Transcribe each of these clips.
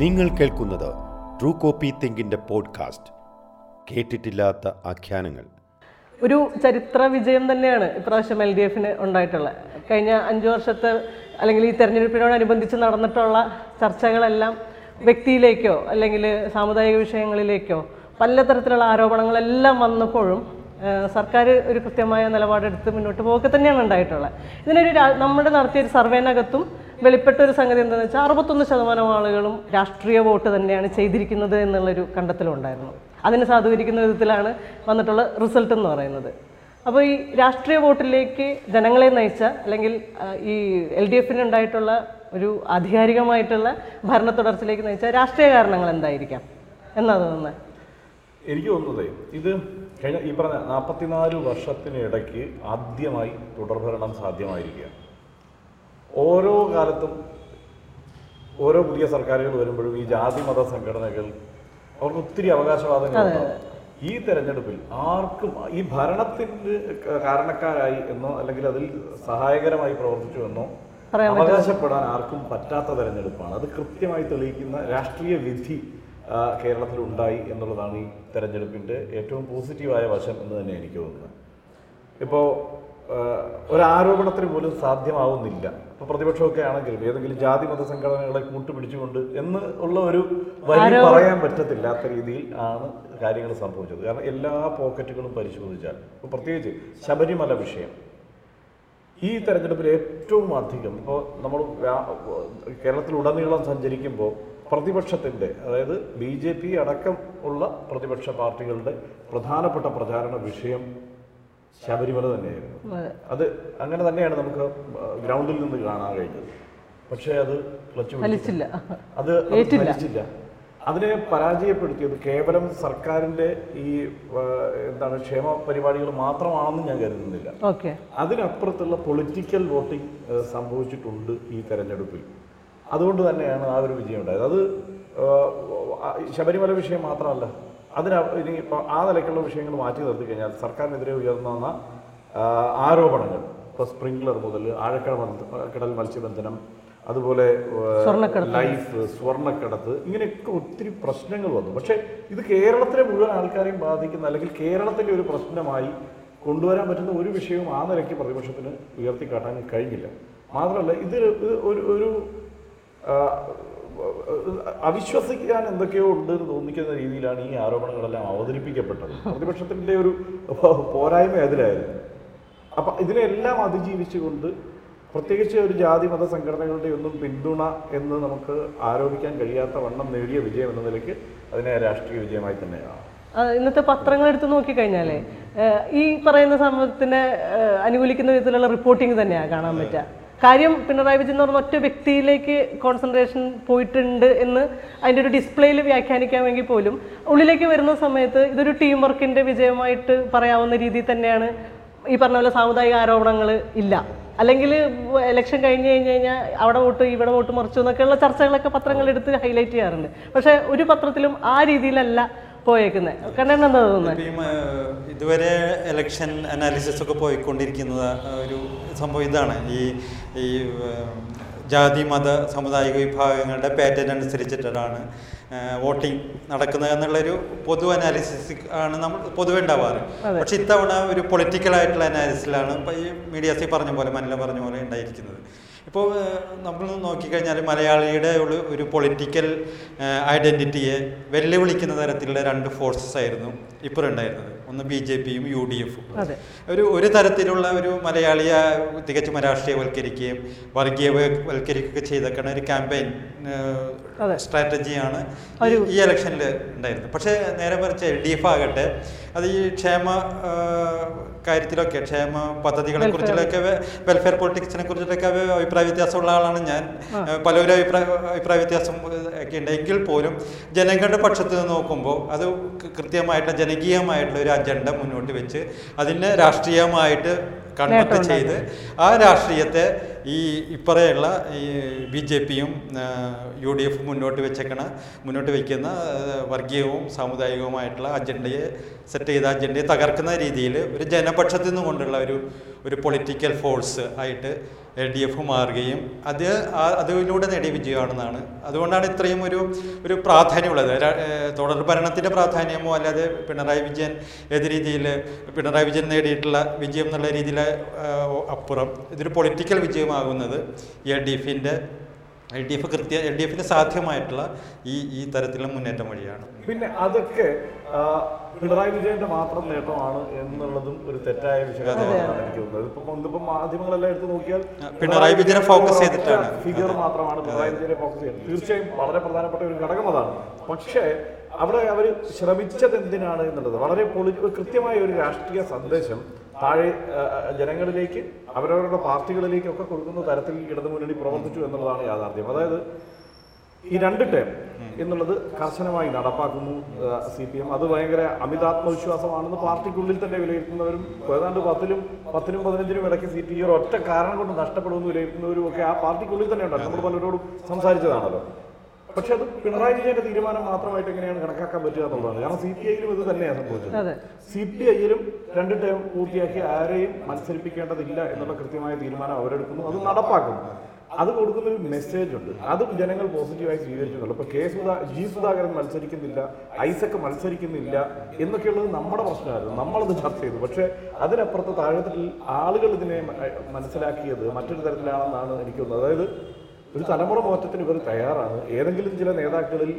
നിങ്ങൾ കേൾക്കുന്നത് true copy തിങ്കിന്റെ podcast കേട്ടിട്ടില്ലാത്ത ആഖ്യാനങ്ങൾ. ഒരു ചരിത്ര വിജയം തന്നെയാണ് ഇപ്രാവശ്യം എൽ ഡി എഫിന് ഉണ്ടായിട്ടുള്ളത്. കഴിഞ്ഞ അഞ്ചു വർഷത്തെ അല്ലെങ്കിൽ ഈ തെരഞ്ഞെടുപ്പിനോടനുബന്ധിച്ച് നടന്നിട്ടുള്ള ചർച്ചകളെല്ലാം വ്യക്തിയിലേക്കോ അല്ലെങ്കിൽ സാമുദായിക വിഷയങ്ങളിലേക്കോ പല തരത്തിലുള്ള ആരോപണങ്ങളെല്ലാം വന്നപ്പോഴും സർക്കാർ ഒരു കൃത്യമായ നിലപാടെടുത്ത് മുന്നോട്ട് പോകെ തന്നെയാണ് ഉണ്ടായിട്ടുള്ളത്. ഇതിനൊരു നമ്മുടെ നടത്തിയ ഒരു സർവേനകത്തും വെളിപ്പെട്ട ഒരു സംഗതി എന്താണെന്ന് വെച്ചാൽ അറുപത്തൊന്ന് ശതമാനം ആളുകളും രാഷ്ട്രീയ വോട്ട് തന്നെയാണ് ചെയ്തിരിക്കുന്നത് എന്നുള്ളൊരു കണ്ടെത്തലുണ്ടായിരുന്നു. അതിനെ സാധൂകരിക്കുന്ന വിധത്തിലാണ് വന്നിട്ടുള്ള റിസൾട്ട് എന്ന് പറയുന്നത്. അപ്പോൾ ഈ രാഷ്ട്രീയ വോട്ടിലേക്ക് ജനങ്ങളെ നയിച്ച അല്ലെങ്കിൽ ഈ എൽ ഡി എഫിന് ഉണ്ടായിട്ടുള്ള ഒരു ആധികാരികമായിട്ടുള്ള ഭരണ തുടർച്ചയിലേക്ക് നയിച്ച രാഷ്ട്രീയ കാരണങ്ങൾ എന്തായിരിക്കാം? എന്നാ തോന്നുന്നത്. എനിക്ക് തോന്നുന്നത് ഇത് കഴിഞ്ഞ ഈ പറഞ്ഞ നാൽപ്പത്തിനാല് വർഷത്തിനിടയ്ക്ക് ആദ്യമായി തുടർഭരണം സാധ്യമായിരിക്കുക ഓരോ കാലത്തും ഓരോ പുതിയ സർക്കാരുകൾ വരുമ്പോഴും ഈ ജാതി മത സംഘടനകൾ അവർക്ക് ഒത്തിരി അവകാശവാദങ്ങൾ ഈ തെരഞ്ഞെടുപ്പിൽ ആർക്കും ഈ ഭരണത്തിന് കാരണക്കാരായി എന്നോ അല്ലെങ്കിൽ അതിൽ സഹായകരമായി പ്രവർത്തിച്ചു എന്നോ അവകാശപ്പെടാൻ ആർക്കും പറ്റാത്ത തെരഞ്ഞെടുപ്പാണ്. അത് കൃത്യമായി തെളിയിക്കുന്ന രാഷ്ട്രീയ വിധി കേരളത്തിൽ ഉണ്ടായി എന്നുള്ളതാണ് ഈ തെരഞ്ഞെടുപ്പിന്റെ ഏറ്റവും പോസിറ്റീവായ വശം എന്ന് തന്നെ എനിക്ക് തോന്നുന്നത്. ഇപ്പോൾ ഒരു ആരോപണത്തിന് പോലും സാധ്യമാവുന്നില്ല. ഇപ്പൊ പ്രതിപക്ഷമൊക്കെ ആണെങ്കിലും ഏതെങ്കിലും ജാതി മത സംഘടനകളെ കൂട്ടുപിടിച്ചുകൊണ്ട് എന്ന് ഉള്ള ഒരു വരി പറയാൻ പറ്റത്തില്ലാത്ത രീതിയിൽ ആണ് കാര്യങ്ങൾ സംഭവിച്ചത്. കാരണം എല്ലാ പോക്കറ്റുകളും പരിശോധിച്ചാൽ ഇപ്പോൾ പ്രത്യേകിച്ച് ശബരിമല വിഷയം. ഈ തെരഞ്ഞെടുപ്പിൽ ഏറ്റവും അധികം ഇപ്പോൾ നമ്മൾ കേരളത്തിലുടനീളം സഞ്ചരിക്കുമ്പോൾ പ്രതിപക്ഷത്തിന്റെ അതായത് ബി ജെ പി അടക്കം ഉള്ള പ്രതിപക്ഷ പാർട്ടികളുടെ പ്രധാനപ്പെട്ട പ്രചാരണ വിഷയം ശബരിമല തന്നെയായിരുന്നു. അത്. അങ്ങനെ തന്നെയാണ് നമുക്ക് ഗ്രൗണ്ടിൽ നിന്ന് കാണാൻ കഴിഞ്ഞത്. പക്ഷേ അത്. ഫലിച്ചില്ല. അത് ഫലിച്ചില്ല. അതിനെ പരാജയപ്പെടുത്തിയത് കേവലം സർക്കാരിന്റെ ഈ എന്താണ് ക്ഷേമ പരിപാടികൾ മാത്രമാണെന്ന് ഞാൻ കരുതുന്നില്ല. അതിനപ്പുറത്തുള്ള പൊളിറ്റിക്കൽ വോട്ടിംഗ് സംഭവിച്ചിട്ടുണ്ട് ഈ തെരഞ്ഞെടുപ്പിൽ. അതുകൊണ്ട് തന്നെയാണ് ആ ഒരു വിജയം ഉണ്ടായത്. അത് ശബരിമല വിഷയം മാത്രമല്ല അതിന് ഇനി ഇപ്പോൾ ആ നിലയ്ക്കുള്ള വിഷയങ്ങൾ മാറ്റി നിർത്തി കഴിഞ്ഞാൽ സർക്കാരിനെതിരെ ഉയർന്നു വന്ന ആരോപണങ്ങൾ ഇപ്പോൾ സ്പ്രിംഗ്ലർ മുതൽ ആഴക്കട കടൽ മത്സ്യബന്ധനം അതുപോലെ ലൈഫ് സ്വർണക്കടത്ത് ഇങ്ങനെയൊക്കെ ഒത്തിരി പ്രശ്നങ്ങൾ വന്നു. പക്ഷേ ഇത് കേരളത്തിലെ മുഴുവൻ ആൾക്കാരെയും ബാധിക്കുന്ന അല്ലെങ്കിൽ കേരളത്തിന്റെ ഒരു പ്രശ്നമായി കൊണ്ടുവരാൻ പറ്റുന്ന ഒരു വിഷയവും ആ നിലയ്ക്ക് പ്രതിപക്ഷത്തിന് ഉയർത്തിക്കാട്ടാൻ കഴിഞ്ഞില്ല. മാത്രമല്ല ഇത് ഒരു ഒരു അവിശ്വസിക്കാൻ എന്തൊക്കെയോ ഉണ്ട് എന്ന് തോന്നിക്കുന്ന രീതിയിലാണ് ഈ ആരോപണങ്ങളെല്ലാം അവതരിപ്പിക്കപ്പെട്ടത്. പ്രതിപക്ഷത്തിന്റെ ഒരു പോരായ്മ അതിലായിരുന്നു. അപ്പം ഇതിനെല്ലാം അതിജീവിച്ചുകൊണ്ട് പ്രത്യേകിച്ച് ഒരു ജാതി മത സംഘടനകളുടെ ഒന്നും പിന്തുണ എന്ന് നമുക്ക് ആരോപിക്കാൻ കഴിയാത്ത വണ്ണം നേടിയ വിജയം എന്ന നിലയ്ക്ക് അതിനെ രാഷ്ട്രീയ വിജയമായി തന്നെ കാണാം ഇന്നത്തെ പത്രങ്ങൾ എടുത്ത് നോക്കിക്കഴിഞ്ഞാലേ ഈ പറയുന്ന സംഭവത്തിനെ അനുകൂലിക്കുന്ന വിധത്തിലുള്ള റിപ്പോർട്ടിംഗ് തന്നെയാണ് കാണാൻ പറ്റുക. കാര്യം പിണറായി വിജയൻ എന്ന് പറഞ്ഞ ഒറ്റ വ്യക്തിയിലേക്ക് കോൺസെൻട്രേഷൻ പോയിട്ടുണ്ട് എന്ന് അതിന്റെ ഒരു ഡിസ്പ്ലേയിൽ വ്യാഖ്യാനിക്കാമെങ്കിൽ പോലും ഉള്ളിലേക്ക് വരുന്ന സമയത്ത് ഇതൊരു ടീം വർക്കിന്റെ വിജയമായിട്ട് പറയാവുന്ന രീതിയിൽ തന്നെയാണ് ഈ പറഞ്ഞ പോലെ സാമുദായിക ആരോപണങ്ങൾ ഇല്ല. അല്ലെങ്കിൽ ഇലക്ഷൻ കഴിഞ്ഞ് കഴിഞ്ഞ് കഴിഞ്ഞാൽ അവിടെ വോട്ട് ഇവിടെ വോട്ട് മറിച്ചു എന്നൊക്കെയുള്ള ചർച്ചകളൊക്കെ പത്രങ്ങളെടുത്ത് ഹൈലൈറ്റ് ചെയ്യാറുണ്ട്. പക്ഷേ ഒരു പത്രത്തിലും ആ രീതിയിലല്ല പോയേക്കുന്നത് തോന്നുന്നത് ഇതുവരെ ഇലക്ഷൻ അനാലിസിസ് ഒക്കെ പോയിക്കൊണ്ടിരിക്കുന്നത് ഒരു സംഭവം ഇതാണ്. ഈ ഈ ജാതി മത സമുദായിക വിഭാഗങ്ങളുടെ പാറ്റേൺ അനുസരിച്ചിട്ടാണ് വോട്ടിംഗ് നടക്കുന്നത് എന്നുള്ളൊരു പൊതു അനാലിസിസ് ആണ് നമ്മൾ പൊതുവെ ഉണ്ടാവാറ്. പക്ഷെ ഇത്തവണ ഒരു പൊളിറ്റിക്കൽ ആയിട്ടുള്ള അനാലിസിസിലാണ് ഇപ്പോൾ ഈ മീഡിയാസിൽ പറഞ്ഞ പോലെ മനല പറഞ്ഞ പോലെ ഉണ്ടായിരിക്കുന്നത്. ഇപ്പോൾ നമ്മൾ നോക്കിക്കഴിഞ്ഞാൽ മലയാളിയുടെ ഒരു ഒരു പൊളിറ്റിക്കൽ ഐഡന്റിറ്റിയെ വെല്ലുവിളിക്കുന്ന തരത്തിലുള്ള രണ്ട് ഫോഴ്സസ് ആയിരുന്നു ഇപ്പോൾ ഉണ്ടായിരുന്നത്. ഒന്ന് ബി ജെ പിയും യു ഡി എഫും. ഒരു ഒരു തരത്തിലുള്ള ഒരു മലയാളിയെ തികച്ചും രാഷ്ട്രീയവൽക്കരിക്കുകയും വർഗീയവൽക്കരിക്കുകയൊക്കെ ചെയ്തേക്കുന്ന ഒരു ക്യാമ്പയിൻ സ്ട്രാറ്റജിയാണ് ഈ- ഈ ഇലക്ഷനിൽ ഉണ്ടായിരുന്നത്. പക്ഷേ നേരെ മറിച്ച് എൽ ഡി എഫ് ആകട്ടെ അത് ഈ ക്ഷേമ കാര്യത്തിലൊക്കെ ക്ഷേമ പദ്ധതികളെ കുറിച്ചിട്ടൊക്കെ വെൽഫെയർ പൊളിറ്റിക്സിനെ കുറിച്ചിട്ടൊക്കെ അഭിപ്രായ വ്യത്യാസമുള്ള ആളാണ് ഞാൻ. പലരും അഭിപ്രായ അഭിപ്രായ വ്യത്യാസം ഒക്കെ ഉണ്ട്. എങ്കിൽ പോലും ജനങ്ങളുടെ പക്ഷത്ത് നിന്ന് നോക്കുമ്പോൾ അത് കൃത്യമായിട്ട് ജനകീയമായിട്ടുള്ള ഒരു അജണ്ട മുന്നോട്ട് വെച്ച് അതിനെ രാഷ്ട്രീയമായിട്ട് കൺവെർട്ട് ചെയ്ത് ആ രാഷ്ട്രീയത്തെ ഈ ഇപ്പറയുള്ള ഈ ബി ജെ പിയും യു ഡി എഫും മുന്നോട്ട് വെച്ചേക്കണ മുന്നോട്ട് വയ്ക്കുന്ന വർഗീയവും സാമുദായികവുമായിട്ടുള്ള അജണ്ടയെ സെറ്റ് ചെയ്ത അജണ്ടയെ തകർക്കുന്ന രീതിയിൽ ഒരു ജനപക്ഷത്തു നിന്നുകൊണ്ടുള്ള ഒരു ഒരു പൊളിറ്റിക്കൽ ഫോഴ്സ് ആയിട്ട് എൽ ഡി എഫ് മാറുകയും അത് അതിലൂടെ നേടിയ വിജയമാണെന്നാണ്. അതുകൊണ്ടാണ് ഇത്രയും ഒരു ഒരു പ്രാധാന്യമുള്ളത്. തുടർ ഭരണത്തിന്റെ പ്രാധാന്യമോ അല്ലാതെ പിണറായി വിജയൻ ഏത് രീതിയിൽ പിണറായി വിജയൻ നേടിയിട്ടുള്ള വിജയം എന്നുള്ള രീതിയിൽ അപ്പുറം ഇതൊരു പൊളിറ്റിക്കൽ വിജയമാകുന്നത് എൽ ഡി എഫിന്റെ എൽ ഡി എഫ് കൃത്യ എൽ ഡി എഫിന് സാധ്യമായിട്ടുള്ള ഈ ഈ തരത്തിലുള്ള മുന്നേറ്റം വഴിയാണ്. പിന്നെ അതൊക്കെ പിണറായി വിജയന്റെ മാത്രം നേട്ടമാണ് എന്നുള്ളതും ഒരു തെറ്റായ വിശകലനമാണ് എനിക്ക് തോന്നുന്നത് ഇപ്പൊ ഇന്നിപ്പം മാധ്യമങ്ങളെല്ലാം എടുത്തു നോക്കിയാൽ പിണറായി വിജയനെ ഫോക്കസ് ചെയ്തിട്ടാണ്. ഫിഗർ മാത്രമാണ് പിണറായി വിജയനെ ഫോക്കസ് ചെയ്യുന്നത്. തീർച്ചയായും വളരെ പ്രധാനപ്പെട്ട ഒരു ഘടകം അതാണ്. പക്ഷേ അവിടെ അവർ ശ്രമിച്ചത് എന്തിനാണ് എന്നുള്ളത്? വളരെ പൊളി കൃത്യമായ ഒരു രാഷ്ട്രീയ സന്ദേശം താഴെ ജനങ്ങളിലേക്ക് അവരവരുടെ പാർട്ടികളിലേക്കൊക്കെ കൊടുക്കുന്ന തരത്തിൽ ഇടതുമുന്നണി പ്രവർത്തിച്ചു എന്നുള്ളതാണ് യാഥാർത്ഥ്യം. അതായത് ഈ രണ്ട് ടേം എന്നുള്ളത് കർശനമായി നടപ്പാക്കുന്നു സി പി എം. അത് ഭയങ്കര അമിതാത്മവിശ്വാസമാണെന്ന് പാർട്ടിക്കുള്ളിൽ തന്നെ വിലയിരുത്തുന്നവരും ഏതാണ്ട് പത്തിലും പത്തിനും പതിനഞ്ചിനും ഇടയ്ക്ക് സീറ്റ് ഈ ഒരു ഒറ്റ കാരണം കൊണ്ട് നഷ്ടപ്പെടുമെന്ന് വിലയിരുത്തുന്നവരും ഒക്കെ ആ പാർട്ടിക്കുള്ളിൽ തന്നെ ഉണ്ടാകും നമ്മൾ പലരോടും സംസാരിച്ചതാണല്ലോ. പക്ഷെ അത് പിണറായി വിജയന്റെ തീരുമാനം മാത്രമായിട്ട് എങ്ങനെയാണ് കണക്കാക്കാൻ പറ്റുക എന്നുള്ളതാണ്. കാരണം സി പി ഐയിലും ഇത് തന്നെയാണ് സംഭവിച്ചത്. സി പി ഐയിലും രണ്ട് ടേം പൂർത്തിയാക്കി ആരെയും മത്സരിപ്പിക്കേണ്ടതില്ല എന്നുള്ള കൃത്യമായ തീരുമാനം അവരെടുക്കുന്നു. അത് നടപ്പാക്കുന്നു. അത് കൊടുക്കുന്ന ഒരു മെസ്സേജ് ഉണ്ട്. അതും ജനങ്ങൾ പോസിറ്റീവായി സ്വീകരിച്ചിട്ടുള്ളൂ അപ്പൊ കെ സുധാ ജി സുധാകരൻ മത്സരിക്കുന്നില്ല ഐസക് മത്സരിക്കുന്നില്ല എന്നൊക്കെയുള്ളത് നമ്മുടെ പ്രശ്നമായിരുന്നു. നമ്മളത് ചർച്ച ചെയ്തു. പക്ഷേ അതിനപ്പുറത്ത് താഴത്തിൽ ആളുകൾ ഇതിനെ മനസ്സിലാക്കിയത് മറ്റൊരു തരത്തിലാണെന്നാണ് എനിക്ക് തോന്നുന്നത്. അതായത് ഒരു തലമുറ മാറ്റത്തിന് ഇവർ തയ്യാറാണ്. ഏതെങ്കിലും ചില നേതാക്കളിൽ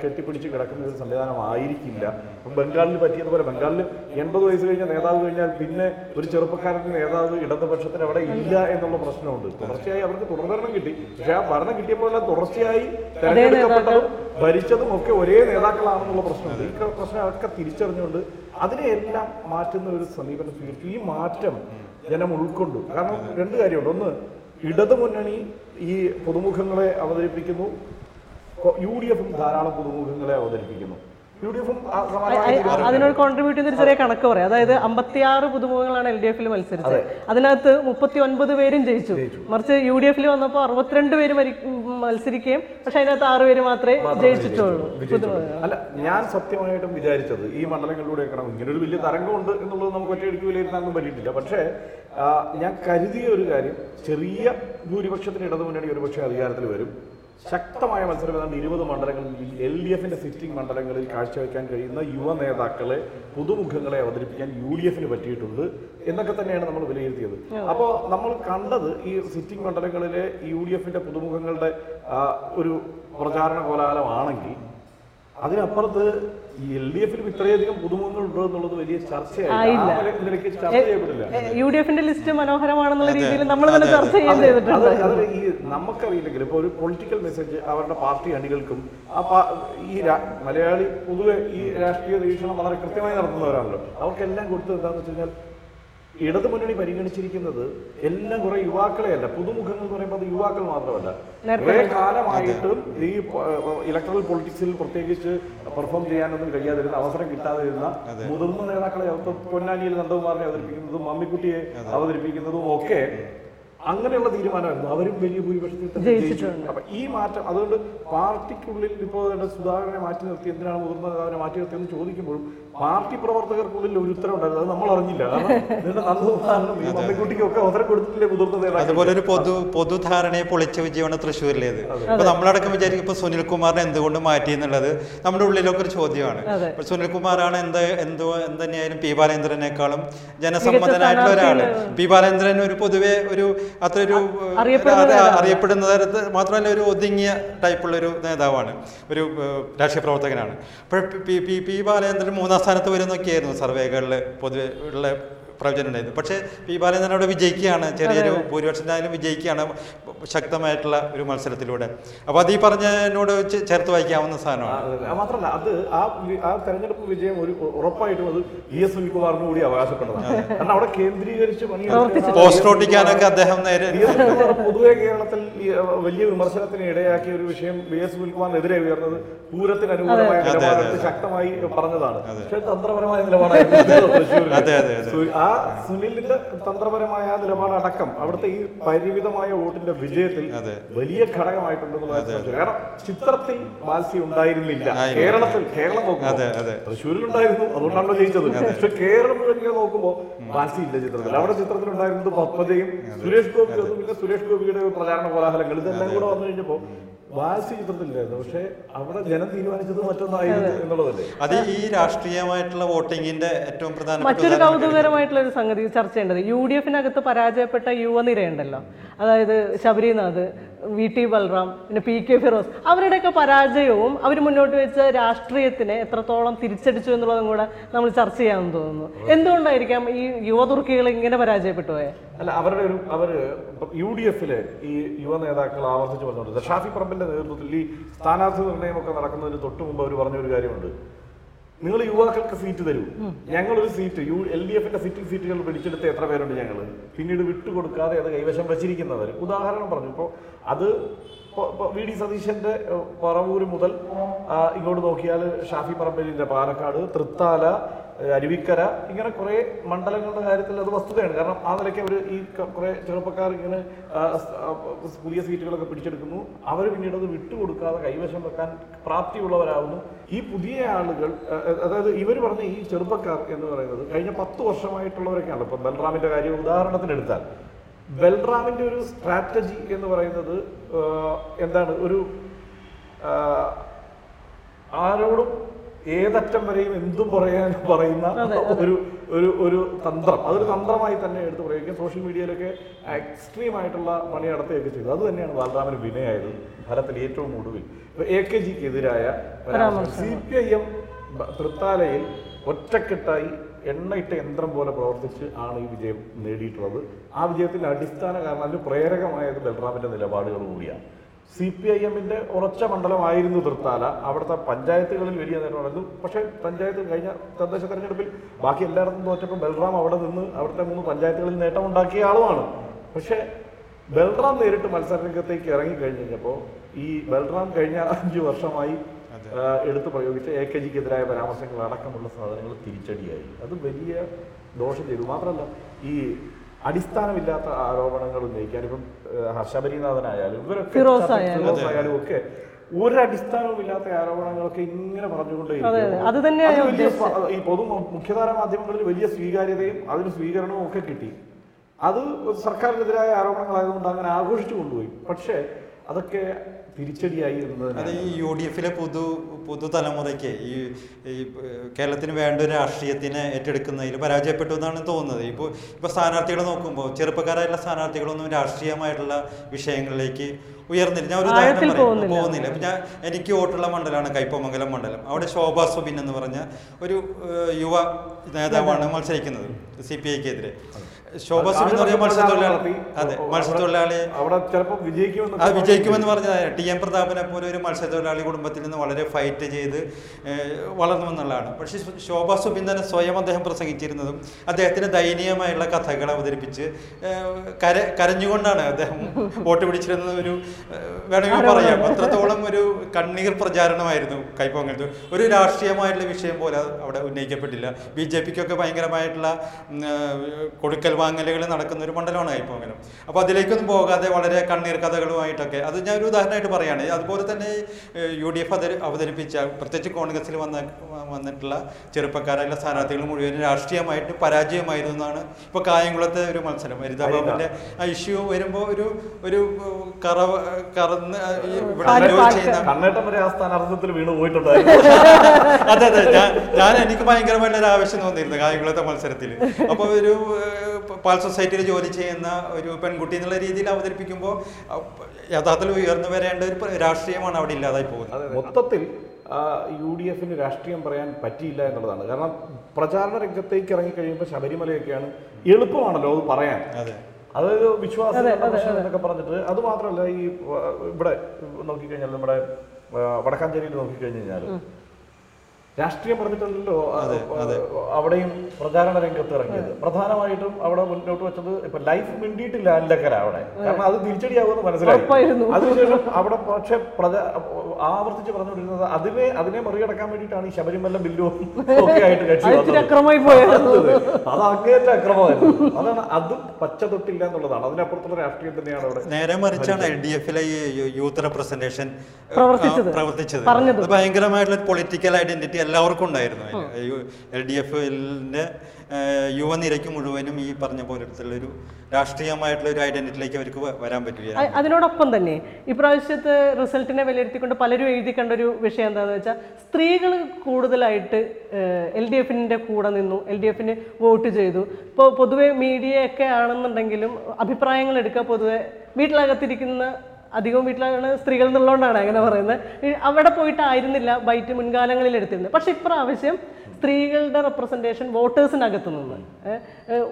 കെട്ടിപ്പിടിച്ച് കിടക്കുന്ന ഒരു സംവിധാനം ആയിരിക്കില്ല ഇപ്പം ബംഗാളിൽ പറ്റിയതുപോലെ ബംഗാളിൽ എൺപത് വയസ്സ് കഴിഞ്ഞ നേതാവ് കഴിഞ്ഞാൽ പിന്നെ ഒരു ചെറുപ്പക്കാരന്റെ നേതാവ് ഇടതുപക്ഷത്തിന് അവിടെ ഇല്ല എന്നുള്ള പ്രശ്നമുണ്ട്. തുടർച്ചയായി അവർക്ക് തുടർഭരണം കിട്ടി. പക്ഷേ ആ ഭരണം കിട്ടിയപ്പോഴെല്ലാം തുടർച്ചയായി തെരഞ്ഞെടുക്കപ്പെട്ടതും ഭരിച്ചതും ഒക്കെ ഒരേ നേതാക്കളാണെന്നുള്ള പ്രശ്നമുണ്ട്. ഈ പ്രശ്നം അവർക്ക് തിരിച്ചറിഞ്ഞുകൊണ്ട് അതിനെയെല്ലാം മാറ്റുന്ന ഒരു സമീപനം സ്വീകരിച്ചു. ഈ മാറ്റം ജനം ഉൾക്കൊണ്ടു. കാരണം രണ്ട് കാര്യമുണ്ട്. ഒന്ന് ഇടതു മുന്നണി ഈ പുതുമുഖങ്ങളെ അവതരിപ്പിക്കുന്നു. യു ഡി എഫും ധാരാളം പുതുമുഖങ്ങളെ അവതരിപ്പിക്കുന്നു. യു ഡി എഫും അ- അതിനോട് കോൺട്രിബ്യൂട്ട് ചെയ്യുന്ന ഒരു ചെറിയ കണക്ക് പറയാം. അതായത് അമ്പത്തിയാറ് പുതുമുഖങ്ങളാണ് എൽ ഡി എഫിൽ മത്സരിച്ചത്. അതിനകത്ത് മുപ്പത്തി ഒൻപത് പേരും ജയിച്ചു. മറിച്ച് യു ഡി എഫിൽ വന്നപ്പോൾ അറുപത്തിരണ്ട് പേര് മത്സരിക്കുകയും പക്ഷെ അതിനകത്ത് ആറ് പേര് മാത്രമേ ജയിച്ചിട്ടുള്ളൂ അല്ല ഞാൻ സത്യമായിട്ടും വിചാരിച്ചത് ഈ മണ്ഡലങ്ങളിലൂടെ ഇങ്ങനെ ഒരു വലിയ തരംഗമുണ്ട് എന്നുള്ളത് നമുക്ക് ഒറ്റയടിക്ക് വിലയിരുത്താനൊന്നും പറ്റിയിട്ടില്ല. പക്ഷേ ഞാൻ കരുതിയ ഒരു കാര്യം ചെറിയ ഭൂരിപക്ഷത്തിന് ഇടതു മുന്നണി ഒരുപക്ഷെ അധികാരത്തിൽ വരും. ശക്തമായ മത്സരം ഏതാണ്ട് ഇരുപത് മണ്ഡലങ്ങളിൽ എൽ ഡി എഫിന്റെ സിറ്റിംഗ് മണ്ഡലങ്ങളിൽ കാഴ്ചവെക്കാൻ കഴിയുന്ന യുവ നേതാക്കളെ പുതുമുഖങ്ങളെ അവതരിപ്പിക്കാൻ യു ഡി എഫിന് പറ്റിയിട്ടുണ്ട് എന്നൊക്കെ തന്നെയാണ് നമ്മൾ വിലയിരുത്തിയത്. അപ്പോൾ നമ്മൾ കണ്ടത് ഈ സിറ്റിംഗ് മണ്ഡലങ്ങളിലെ യു ഡി എഫിന്റെ പുതുമുഖങ്ങളുടെ ഒരു പ്രചാരണ കോലാഹലമാണെങ്കിൽ അതിനപ്പുറത്ത് ഈ എൽ ഡി എഫിലും ഇത്രയധികം പുതുമുഖങ്ങൾ ഉണ്ടോ എന്നുള്ളത് വലിയ ചർച്ചയായി ആ ആയില്ല. ചർച്ച ചെയ്യപ്പെടില്ല. യു ഡി എഫിന്റെ ലിസ്റ്റ് മനോഹരമാണെന്നുള്ള രീതിയിൽ നമ്മൾ തന്നെ ചർച്ച ചെയ്യാൻ ചെയ്തിട്ടുണ്ട്. ഈ നമുക്കറിയില്ലെങ്കിൽ ഇപ്പോൾ ഒരു പൊളിറ്റിക്കൽ മെസ്സേജ് അവരുടെ പാർട്ടി അണികൾക്കും ആ ഈ മലയാളി പൊതുവെ ഈ രാഷ്ട്രീയ നിരീക്ഷണം വളരെ കൃത്യമായി നടത്തുന്നവരാണല്ലോ. അവർക്കെല്ലാം കൊടുത്തത് എന്താണെന്ന് വെച്ച് കഴിഞ്ഞാൽ ഇടതു മുന്നണി പരിഗണിച്ചിരിക്കുന്നത് എല്ലാം കുറെ യുവാക്കളെ അല്ല പുതുമുഖങ്ങൾ എന്ന് പറയുമ്പോൾ അത് യുവാക്കൾ മാത്രമല്ല. കുറെ കാലമായിട്ടും ഈ ഇലക്ട്രൽ പൊളിറ്റിക്സിൽ പ്രത്യേകിച്ച് പെർഫോം ചെയ്യാനൊന്നും കഴിയാതിരുന്ന അവസരം കിട്ടാതിരുന്ന മുതിർന്ന നേതാക്കളെ പൊന്നാനിയിൽ നന്ദകുമാറിനെ അവതരിപ്പിക്കുന്നതും മമ്മിക്കുട്ടിയെ അവതരിപ്പിക്കുന്നതും ഒക്കെ അങ്ങനെയുള്ള തീരുമാനമായിരുന്നു. അവരും വലിയ ഭൂരിപക്ഷത്തിൽ തന്നെ ജയിച്ചു. അപ്പൊ ഈ മാറ്റം അതുകൊണ്ട് പാർട്ടിക്കുള്ളിൽ ഇപ്പോൾ സുധാകരനെ മാറ്റി നിർത്തി എന്തിനാണ് മുതിർന്ന നേതാവിനെ മാറ്റി നിർത്തിയെന്ന് ചോദിക്കുമ്പോഴും പാർട്ടി പ്രവർത്തകർക്കുള്ളിൽ ഒരു ഉത്തരം ഉണ്ടായിരുന്നു. അത് നമ്മൾ അറിഞ്ഞില്ല. കാരണം അവസരം കൊടുത്തിട്ടില്ലേ മുതിർന്ന അതുപോലെ ഒരു പൊതു പൊതുധാരണയെ പൊളിച്ച വിജയമാണ് തൃശ്ശൂരിലേത് ഇപ്പൊ നമ്മളടക്കം വിചാരിക്കും ഇപ്പൊ സുനിൽകുമാറിനെ എന്തുകൊണ്ട് മാറ്റി എന്നുള്ളത് നമ്മുടെ ഉള്ളിലൊക്കെ ഒരു ചോദ്യമാണ്. ഇപ്പൊ സുനിൽകുമാറാണ് എന്ത് എന്തോ എന്തുതന്നെയായാലും പി ബാലേന്ദ്രനേക്കാളും ജനസമ്മതനായിട്ടുള്ള ഒരാൾ. പി ബാലേന്ദ്രൻ ഒരു പൊതുവെ ഒരു അത്ര ഒരു അറിയപ്പെടുന്ന അറി- തരത്ത് മാത്രമല്ല ഒരു ഒതുങ്ങിയ ടൈപ്പുള്ള ഒരു നേതാവാണ്. ഒരു രാഷ്ട്രീയ പ്രവർത്തകനാണ്. അപ്പോൾ പി പി പി ബാലേന്ദ്രൻ മൂന്നാം സ്ഥാനത്ത് വരുന്നൊക്കെയായിരുന്നു സർവേകളിൽ പൊതുവെ ഉള്ള പ്രവചനം ഉണ്ടായിരുന്നു പക്ഷേ പി ബാലചന്ദ്രൻ അവിടെ വിജയിക്കുകയാണ്. ചെറിയൊരു ഭൂരിപക്ഷത്തിനായാലും വിജയിക്കുകയാണ് ശക്തമായിട്ടുള്ള ഒരു മത്സരത്തിലൂടെ. അപ്പോൾ അത് ഈ പറഞ്ഞതിനോട് ചേർത്ത് വായിക്കാവുന്ന സാധനമാണ്. മാത്രമല്ല അത് ആ ആ തെരഞ്ഞെടുപ്പ് വിജയം ഒരു ഉറപ്പായിട്ടും അത് ഇ എസ് സുനിൽകുമാറിന് കൂടി അവകാശപ്പെട്ടതാണ്. കാരണം അവിടെ കേന്ദ്രീകരിച്ച് പോസ്റ്റർ ഒട്ടിക്കാനൊക്കെ അദ്ദേഹം നേരെ പൊതുവെ കേരളത്തിൽ വലിയ വിമർശനത്തിന് ഇടയാക്കിയ ഒരു വിഷയം വി എസ് സുനിൽകുമാറിനെതിരെ ഉയർന്നത് പൂരത്തിന് അനുകൂലമായ നിലപാടെടുത്ത് ശക്തമായി പറഞ്ഞതാണ്. പക്ഷേ തന്ത്രപരമായ നിലപാടായിരുന്നു തൃശ്ശൂരിൽ. ആ സുനിലിന്റെ തന്ത്രപരമായ നിലപാടടക്കം അവിടുത്തെ ഈ പരിമിതമായ വോട്ടിന്റെ വിജയത്തിൽ. വലിയ ഘടകമായിട്ടുണ്ടെന്നുള്ള സംശയം. കാരണം ചിത്രത്തിൽ മാൽസി ഉണ്ടായിരുന്നില്ല. കേരളത്തിൽ കേരളം നോക്കുമ്പോൾ തൃശ്ശൂരിൽ ഉണ്ടായിരുന്നു അതുകൊണ്ടാണല്ലോ ജയിച്ചത്. പക്ഷെ കേരളം മുഴുവൻ നോക്കുമ്പോൾ മാൽസി ഇല്ല ചിത്രത്തിൽ. അവിടെ ചിത്രത്തിൽ ഉണ്ടായിരുന്നത് പത്മജയും സുരേഷ് ഗോപി പിന്നെ സുരേഷ് ഗോപിയുടെ പ്രചാരണ കോലാഹലങ്ങൾ ഇതെല്ലാം കൂടെ വന്നു കഴിഞ്ഞപ്പോ ബാൽസി ചിത്രത്തിലില്ലായിരുന്നു പക്ഷെ അവിടെ ജനം തീരുമാനിച്ചത് മറ്റൊന്നായിരുന്നു എന്നുള്ളതല്ലേ? അത് ഈ രാഷ്ട്രീയമായിട്ടുള്ള വോട്ടിങ്ങിന്റെ ഏറ്റവും പ്രധാനപ്പെട്ട മറ്റൊരു കൗതുകകരമായിട്ടുള്ള ഒരു സംഗതി ചർച്ച ചെയ്യേണ്ടത്. യു ഡി എഫിനകത്ത് പരാജയപ്പെട്ട യുവനിരയുണ്ടല്ലോ. അതായത് ശബരിനാഥ് വി ടി ബൽറാം പിന്നെ പി കെ ഫിറോസ് അവരുടെയൊക്കെ പരാജയവും അവർ മുന്നോട്ട് വെച്ച രാഷ്ട്രീയത്തിനെ എത്രത്തോളം തിരിച്ചടിച്ചു എന്നുള്ളതും കൂടെ നമ്മൾ ചർച്ച ചെയ്യാമെന്ന് തോന്നുന്നു. എന്തുകൊണ്ടായിരിക്കാം ഈ യുവതുർക്കികൾ ഇങ്ങനെ പരാജയപ്പെട്ടു അല്ല അവരുടെ ഒരു അവർ യു ഡി എഫിൽ ഈ യുവ നേതാക്കൾ ആവർത്തിച്ച് പറഞ്ഞുകൊണ്ട് ഷാഫി പറമ്പിന്റെ നേതൃത്വത്തിൽ ഈ സ്ഥാനാർത്ഥി നിർണയമൊക്കെ നടക്കുന്നതിന് തൊട്ട് മുമ്പ് അവർ പറഞ്ഞ ഒരു കാര്യമുണ്ട്. നിങ്ങൾ യുവാക്കൾക്ക് സീറ്റ് തരൂ. ഞങ്ങളൊരു സീറ്റ് യു എൽ ഡി എഫിന്റെ സിറ്റിംഗ് സീറ്റുകൾ പിടിച്ചെടുത്ത് എത്ര പേരുണ്ട് ഞങ്ങൾ പിന്നീട് വിട്ടുകൊടുക്കാതെ അത് കൈവശം വച്ചിരിക്കുന്നവർ ഉദാഹരണം പറഞ്ഞു. ഇപ്പോൾ അത് വി ഡി സതീശന്റെ പറവൂര് മുതൽ ഇങ്ങോട്ട് നോക്കിയാൽ ഷാഫി പറമ്പലിന്റെ പാലക്കാട് തൃത്താല അരുവിക്കര ഇങ്ങനെ കുറെ മണ്ഡലങ്ങളുടെ കാര്യത്തിൽ അത് വസ്തുതയാണ്. കാരണം ആ നിലയ്ക്ക് അവർ ഈ കുറേ ചെറുപ്പക്കാർ ഇങ്ങനെ പുതിയ സീറ്റുകളൊക്കെ പിടിച്ചെടുക്കുന്നു. അവർ പിന്നീട് അത് വിട്ടുകൊടുക്കാതെ കൈവശം വെക്കാൻ പ്രാപ്തിയുള്ളവരാകുന്നു ഈ പുതിയ ആളുകൾ അതായത് ഇവർ പറഞ്ഞ ഈ ചെറുപ്പക്കാർ എന്ന് പറയുന്നത് കഴിഞ്ഞ പത്ത് വർഷമായിട്ടുള്ളവരൊക്കെയാണ് ഇപ്പം ബൽറാമിന്റെ കാര്യം ഉദാഹരണത്തിന് എടുത്താൽ ബൽറാമിന്റെ ഒരു സ്ട്രാറ്റജി എന്ന് പറയുന്നത് എന്താണ്? ഒരു ആരോടും ഏതറ്റം വരെയും എന്തും പറയാൻ പറയുന്ന ഒരു ഒരു ഒരു തന്ത്രം. അതൊരു തന്ത്രമായി തന്നെ എടുത്ത് പ്രയോഗിക്കുക സോഷ്യൽ മീഡിയയിലൊക്കെ എക്സ്ട്രീം ആയിട്ടുള്ള പണി നടത്തുകയൊക്കെ ചെയ്തു. അത് തന്നെയാണ് ബാലരാമന് വിനയായത് ഫലത്തിൽ ഏറ്റവും ഒടുവിൽ. എ കെ ജിക്ക് എതിരായ സി പി ഐ എം തൃത്താലയിൽ ഒറ്റക്കെട്ടായി എണ്ണയിട്ട യന്ത്രം പോലെ പ്രവർത്തിച്ച് ആണ് ഈ വിജയം നേടിയിട്ടുള്ളത്. ആ വിജയത്തിന്റെ അടിസ്ഥാന കാരണം അതിന് പ്രേരകമായത് ബൽറാമിന്റെ നിലപാടുകൾ കൂടിയാണ്. സി പി ഐ എമ്മിന്റെ ഉറച്ച മണ്ഡലമായിരുന്നു തൃത്താല. അവിടുത്തെ പഞ്ചായത്തുകളിൽ വലിയ നേട്ടമായിരുന്നു പക്ഷേ പഞ്ചായത്ത് കഴിഞ്ഞ തദ്ദേശ തെരഞ്ഞെടുപ്പിൽ ബാക്കി എല്ലായിടത്തും തോറ്റപ്പോൾ ബൽറാം അവിടെ നിന്ന് അവിടുത്തെ മൂന്ന് പഞ്ചായത്തുകളിൽ നേട്ടമുണ്ടാക്കിയ ആളുമാണ്. പക്ഷേ ബൽറാം നേരിട്ട് മത്സരരംഗത്തേക്ക് ഇറങ്ങി കഴിഞ്ഞ് കഴിഞ്ഞപ്പോൾ ഈ ബൽറാം കഴിഞ്ഞ അഞ്ചു വർഷമായി എടുത്തു പ്രയോഗിച്ച എ കെ ജിക്കെതിരായ പരാമർശങ്ങൾ അടക്കമുള്ള സാധനങ്ങൾ തിരിച്ചടിയായി. അത് വലിയ ദോഷം ചെയ്തു. മാത്രമല്ല ഈ അടിസ്ഥാനമില്ലാത്ത ആരോപണങ്ങൾ ഉന്നയിക്കാൻ ഇപ്പം ഹർഷപരിനാഥനായാലും ഹർഷബരിനാഥനായാലും ഇവരൊക്കെ ഫിറോസ് ആയാലും. ഒക്കെ ഒരടിസ്ഥാനവും ഇല്ലാത്ത ആരോപണങ്ങളൊക്കെ ഇങ്ങനെ പറഞ്ഞുകൊണ്ടേ അതെ, തന്നെയാണ് വലിയ ഈ പൊതു മുഖ്യധാര മാധ്യമങ്ങളിൽ വലിയ സ്വീകാര്യതയും അതിന് സ്വീകരണവും ഒക്കെ കിട്ടി. അത് സർക്കാരിനെതിരായ ആരോപണങ്ങളായതുകൊണ്ട് അങ്ങനെ ആഘോഷിച്ചു കൊണ്ടുപോയി. പക്ഷേ അതൊക്കെ തിരിച്ചടിയായി എന്നത് അത് ഈ യു ഡി എഫിലെ പുതു പുതുതലമുറയ്ക്ക് ഈ ഈ കേരളത്തിന് വേണ്ട ഒരു രാഷ്ട്രീയത്തിനെ ഏറ്റെടുക്കുന്നതിൽ പരാജയപ്പെട്ടു എന്നാണ് തോന്നുന്നത്. ഇപ്പോൾ ഇപ്പോൾ സ്ഥാനാർത്ഥികളെ നോക്കുമ്പോൾ ചെറുപ്പക്കാരായുള്ള സ്ഥാനാർത്ഥികളൊന്നും രാഷ്ട്രീയമായിട്ടുള്ള വിഷയങ്ങളിലേക്ക് ഉയർന്നില്ല. ഞാൻ ഒരു ഉദാഹരണം ആഴത്തിൽ പറയാം. പോകുന്നില്ല. പോകുന്നില്ല. ഞാൻ എനിക്ക് വോട്ടുള്ള മണ്ഡലമാണ് കൈപ്പമംഗലം മണ്ഡലം. അവിടെ ശോഭാ സുബിൻ എന്ന് പറഞ്ഞ ഒരു യുവ നേതാവാണ് മത്സരിക്കുന്നത് സി പി ഐക്കെതിരെ. എന്ന് മത്സ്യത്തൊഴിലാളി. അതെ മത്സ്യത്തൊഴിലാളി. അവിടെ ചിലപ്പോൾ വിജയിക്കുമെന്ന് വിജയിക്കുമെന്ന് പറഞ്ഞത്. ടി എം പ്രതാപനെ പോലെ ഒരു മത്സ്യത്തൊഴിലാളി കുടുംബത്തിൽ നിന്ന് വളരെ ഫൈറ്റ് ചെയ്ത് വളർന്നു എന്നുള്ളതാണ് പക്ഷേ ശോഭാ തന്നെ സ്വയം അദ്ദേഹം പ്രസംഗിച്ചിരുന്നതും അദ്ദേഹത്തിന് ദയനീയമായുള്ള കഥകൾ അവതരിപ്പിച്ച് കര കരഞ്ഞുകൊണ്ടാണ് അദ്ദേഹം വോട്ട് പിടിച്ചിരുന്നത് ഒരു വേണമെങ്കിൽ പറയാം. അത്രത്തോളം ഒരു കണ്ണീർ പ്രചാരണമായിരുന്നു കൈപ്പൊങ്ങലത്ത്. ഒരു രാഷ്ട്രീയമായിട്ടുള്ള വിഷയം പോലെ അവിടെ ഉന്നയിക്കപ്പെട്ടില്ല. ബി ജെ പിക്കൊക്കെ ഭയങ്കരമായിട്ടുള്ള കൊടുക്കൽ വാങ്ങലുകൾ നടക്കുന്ന ഒരു മണ്ഡലമാണ് കൈപ്പൊങ്ങലം. അപ്പോൾ അതിലേക്കൊന്നും പോകാതെ വളരെ കണ്ണീർ കഥകളുമായിട്ടൊക്കെ അത് ഞാൻ ഒരു ഉദാഹരണമായിട്ട് പറയുകയാണ് അതുപോലെ തന്നെ യു ഡി എഫ് അവതരി അവതരിപ്പിച്ച പ്രത്യേകിച്ച് കോൺഗ്രസിൽ വന്ന വന്നിട്ടുള്ള ചെറുപ്പക്കാരായുള്ള സ്ഥാനാർത്ഥികൾ മുഴുവൻ രാഷ്ട്രീയമായിട്ട് പരാജയമായിരുന്നു എന്നാണ് ഇപ്പോൾ കായംകുളത്തെ ഒരു മത്സരം. ഹരിതാബാബുവിന്റെ ആ ഇഷ്യൂ വരുമ്പോൾ ഒരു ഒരു കറ കറന്ന് അതെ അതെ. ഞാൻ ഞാൻ എനിക്ക് ഭയങ്കരമായിട്ടൊരു ആവശ്യം തോന്നിയിരുന്നു കായംകുളത്തെ മത്സരത്തിൽ അപ്പോൾ ഒരു പാൽ സൊസൈറ്റിയിൽ ജോലി ചെയ്യുന്ന ഒരു പെൺകുട്ടി എന്നുള്ള രീതിയിൽ അവതരിപ്പിക്കുമ്പോൾ യഥാർത്ഥത്തിൽ ഉയർന്നു വരേണ്ട ഒരു രാഷ്ട്രീയമാണ് അവിടെ ഇല്ലാതായി പോകുന്നത്. മൊത്തത്തിൽ യു ഡി എഫിന് രാഷ്ട്രീയം പറയാൻ പറ്റിയില്ല എന്നുള്ളതാണ്. കാരണം പ്രചാരണ രംഗത്തേക്ക് ഇറങ്ങി കഴിയുമ്പോൾ ശബരിമലയൊക്കെയാണ് എളുപ്പമാണല്ലോ അത് പറയാൻ. അതെ. അതായത് വിശ്വാസം എന്നൊക്കെ പറഞ്ഞിട്ട് അത് മാത്രമല്ല ഈ ഇവിടെ നോക്കിക്കഴിഞ്ഞാൽ നമ്മുടെ വടക്കാഞ്ചേരിയിൽ നോക്കിക്കഴിഞ്ഞു കഴിഞ്ഞാൽ രാഷ്ട്രീയം പറഞ്ഞിട്ടുണ്ടല്ലോ അവിടെയും പ്രചാരണ രംഗത്ത് ഇറങ്ങിയത്. പ്രധാനമായിട്ടും അവിടെ മുന്നോട്ട് വെച്ചത് ഇപ്പൊ ലൈഫ് മിണ്ടിയിട്ടില്ല അല്ലക്കര അവിടെ. കാരണം അത് തിരിച്ചടിയാവുമെന്ന് മനസ്സിലായി. അതിനുശേഷം അവിടെ പക്ഷെ ആവർത്തിച്ച് പറഞ്ഞുകൊണ്ടിരുന്നത് അതിനെ അതിനെ മറികടക്കാൻ വേണ്ടിയിട്ടാണ് ഈ ശബരിമല ബില്ലും ഒക്കെ ആയിട്ട് കക്ഷി അത് അങ്ങേറ്റ അക്രമമായിരുന്നു. അതാണ് അതും പച്ച തൊട്ടില്ല എന്നുള്ളതാണ്. അതിനപ്പുറത്തുള്ള രാഷ്ട്രീയം തന്നെയാണ് അവിടെ നേരെ മറിച്ചാണ് എൽ ഡി എഫിലെ യൂത്ത് റെപ്രസെന്റേഷൻ പ്രവർത്തിച്ചത്. ഭയങ്കരമായിട്ടുള്ള പൊളിറ്റിക്കൽ ഐഡന്റിറ്റി എല്ലാവർക്കും ഉണ്ടായിരുന്നു എൽ ഡി എഫിന്റെ യുവനിരയ്ക്ക് മുഴുവനും ഈ പറഞ്ഞ പോലത്തുള്ള ഒരു രാഷ്ട്രീയമായിട്ടുള്ള ഒരു ഐഡന്റിറ്റിയിലേക്ക് അവർക്ക് വരാൻ പറ്റുക അതിനോടൊപ്പം തന്നെ ഇപ്രാവശ്യത്തെ റിസൾട്ടിനെ വിലയിരുത്തിക്കൊണ്ട് പലരും എഴുതി കണ്ട ഒരു വിഷയം എന്താണെന്ന് വെച്ചാൽ സ്ത്രീകൾ കൂടുതലായിട്ട് എൽ ഡി എഫിന്റെ കൂടെ നിന്നു എൽ ഡി എഫിന് വോട്ട് ചെയ്തു. ഇപ്പോൾ പൊതുവെ മീഡിയയൊക്കെ ആണെന്നുണ്ടെങ്കിലും അഭിപ്രായങ്ങൾ എടുക്കുക പൊതുവെ വീട്ടിലകത്തിരിക്കുന്ന അധികവും വീട്ടിലാണ് സ്ത്രീകൾ എന്നുള്ളതുകൊണ്ടാണ് അങ്ങനെ പറയുന്നത്. അവിടെ പോയിട്ടായിരുന്നില്ല ബൈറ്റ് മുൻകാലങ്ങളിൽ എടുത്തിരുന്നത്. പക്ഷേ ഇപ്രാവശ്യം സ്ത്രീകളുടെ റെപ്രസെന്റേഷൻ വോട്ടേഴ്സിനകത്ത് നിന്ന്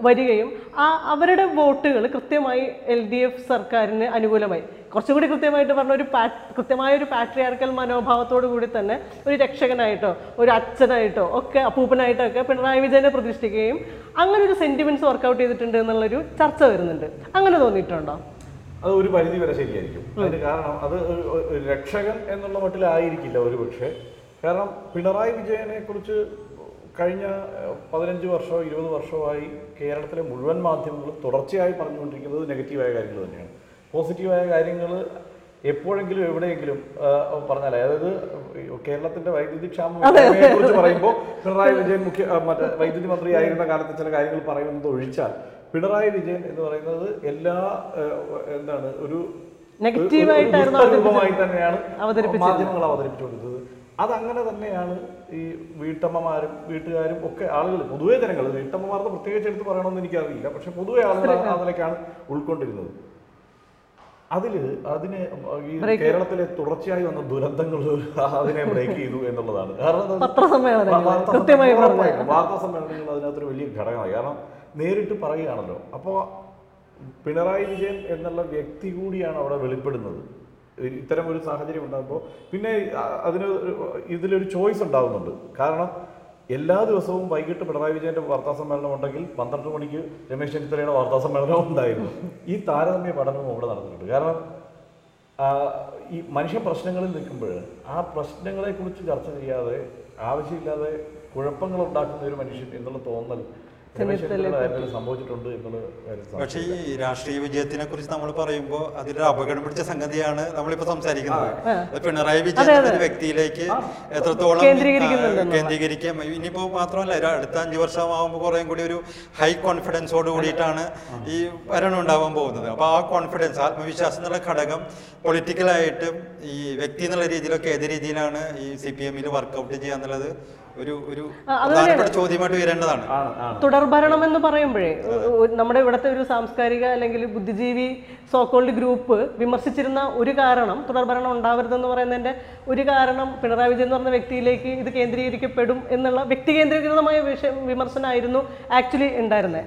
വരികയും ആ അവരുടെ വോട്ടുകൾ കൃത്യമായി എൽ ഡി എഫ് സർക്കാരിന് അനുകൂലമായി. കുറച്ചുകൂടി കൃത്യമായിട്ട് പറഞ്ഞ ഒരു പാ കൃത്യമായ ഒരു പാട്രിയാർക്കൽ മനോഭാവത്തോടു കൂടി തന്നെ ഒരു രക്ഷകനായിട്ടോ ഒരു അച്ഛനായിട്ടോ ഒക്കെ അപ്പൂപ്പനായിട്ടോ ഒക്കെ പിണറായി വിജയനെ പ്രതിഷ്ഠിക്കുകയും അങ്ങനെ ഒരു സെന്റിമെന്റ്സ് വർക്കൗട്ട് ചെയ്തിട്ടുണ്ട് എന്നുള്ളൊരു ചർച്ച വരുന്നുണ്ട്. അങ്ങനെ തോന്നിയിട്ടുണ്ടോ? അത് ഒരു പരിധി വരെ ശരിയായിരിക്കും. അതിന് കാരണം അത് രക്ഷകൻ എന്നുള്ള മട്ടിലായിരിക്കില്ല ഒരു പക്ഷേ. കാരണം പിണറായി വിജയനെ കുറിച്ച് കഴിഞ്ഞ പതിനഞ്ച് വർഷമോ ഇരുപത് വർഷമായി കേരളത്തിലെ മുഴുവൻ മാധ്യമങ്ങളും തുടർച്ചയായി പറഞ്ഞുകൊണ്ടിരിക്കുന്നത് നെഗറ്റീവായ കാര്യങ്ങൾ തന്നെയാണ്. പോസിറ്റീവായ കാര്യങ്ങൾ എപ്പോഴെങ്കിലും എവിടെയെങ്കിലും പറഞ്ഞാൽ അതായത് കേരളത്തിന്റെ വൈദ്യുതി ക്ഷാമം കുറിച്ച് പറയുമ്പോൾ പിണറായി വിജയൻ മുഖ്യ മറ്റേ വൈദ്യുതി മന്ത്രി ആയിരുന്ന കാലത്ത് ചില കാര്യങ്ങൾ പറയുന്നത് ഒഴിച്ചാൽ പിണറായി വിജയൻ എന്ന് പറയുന്നത് എല്ലാ എന്താണ് ഒരു രൂപമായി തന്നെയാണ് മാധ്യമങ്ങൾ മാധ്യമങ്ങൾ കൊടുത്തത് അതങ്ങനെ തന്നെയാണ് ഈ വീട്ടമ്മമാരും വീട്ടുകാരും ഒക്കെ ആളുകൾ പൊതുവേ ജനങ്ങൾ വീട്ടമ്മമാർക്ക് പ്രത്യേകിച്ച് എടുത്ത് പറയണമെന്ന് എനിക്കറിയില്ല പക്ഷെ പൊതുവെ ആളുകൾ ആ അതിലേക്കാണ് ഉൾക്കൊണ്ടിരുന്നത്. അതിൽ അതിന് ഈ കേരളത്തിലെ തുടർച്ചയായി വന്ന ദുരന്തങ്ങൾ അതിനെ ബ്രേക്ക് ചെയ്തു എന്നുള്ളതാണ്. കാരണം വാർത്താ സമ്മേളനങ്ങൾ അതിനകത്തൊരു വലിയ ഘടകമായി. കാരണം നേരിട്ട് പറയുകയാണല്ലോ. അപ്പോൾ പിണറായി വിജയൻ എന്നുള്ള വ്യക്തി കൂടിയാണ് അവിടെ വെളിപ്പെടുന്നത്. ഇത്തരം ഒരു സാഹചര്യം ഉണ്ടാകുമ്പോൾ പിന്നെ അതിന് ഇതിലൊരു ചോയ്സ് ഉണ്ടാകുന്നുണ്ട് കാരണം എല്ലാ ദിവസവും വൈകിട്ട് പിണറായി വിജയന്റെ വാർത്താ സമ്മേളനം ഉണ്ടെങ്കിൽ പന്ത്രണ്ട് മണിക്ക് രമേശ് ചെന്നിത്തലയുടെ വാർത്താ സമ്മേളനം ഉണ്ടായിരുന്നു. ഈ താരതമ്യ പഠനവും അവിടെ നടന്നിട്ടുണ്ട്. കാരണം ഈ മനുഷ്യ പ്രശ്നങ്ങളിൽ നിൽക്കുമ്പോൾ ആ പ്രശ്നങ്ങളെ കുറിച്ച് ചർച്ച ചെയ്യാതെ ആവശ്യമില്ലാതെ കുഴപ്പങ്ങൾ ഉണ്ടാക്കുന്ന ഒരു മനുഷ്യൻ എന്നുള്ള തോന്നൽ പക്ഷേ ഈ രാഷ്ട്രീയ വിജയത്തിനെ കുറിച്ച് നമ്മൾ പറയുമ്പോൾ അതിലൊരു അപകടം പിടിച്ച സംഗതിയാണ് നമ്മളിപ്പോ സംസാരിക്കുന്നത്. പിണറായി വിജയൻ എന്നൊരു വ്യക്തിയിലേക്ക് എത്രത്തോളം. കേന്ദ്രീകരിക്കാം. ഇനിയിപ്പോ മാത്രമല്ല അടുത്ത അഞ്ചു വർഷമാകുമ്പോൾ കുറേ കൂടി ഒരു ഹൈ കോൺഫിഡൻസോട് കൂടിയിട്ടാണ് ഈ ഭരണം ഉണ്ടാവാൻ പോകുന്നത്. അപ്പൊ ആ കോൺഫിഡൻസ് ആത്മവിശ്വാസം എന്നുള്ള ഘടകം പൊളിറ്റിക്കലായിട്ടും ഈ വ്യക്തി എന്നുള്ള രീതിയിലൊക്കെ ഏത് രീതിയിലാണ് ഈ സി പി എമ്മിൽ വർക്കൗട്ട് ചെയ്യുക എന്നുള്ളത് ഒരു ഒരു ചോദ്യമായിട്ട് ആണ് തുടർഭരണം എന്ന് പറയുമ്പോഴേ നമ്മുടെ ഇവിടുത്തെ ഒരു സാംസ്കാരിക അല്ലെങ്കിൽ ബുദ്ധിജീവി സോക്കോൾഡ് ഗ്രൂപ്പ് വിമർശിച്ചിരുന്ന ഒരു കാരണം തുടർഭരണം ഉണ്ടാവരുതെന്ന് പറയുന്നതിന്റെ ഒരു കാരണം പിണറായി വിജയൻ എന്ന് പറഞ്ഞ വ്യക്തിയിലേക്ക് ഇത് കേന്ദ്രീകരിക്കപ്പെടും എന്നുള്ള വ്യക്തി കേന്ദ്രീകൃതമായ വിഷയം വിമർശനമായിരുന്നു ആക്ച്വലി ഉണ്ടായിരുന്നത്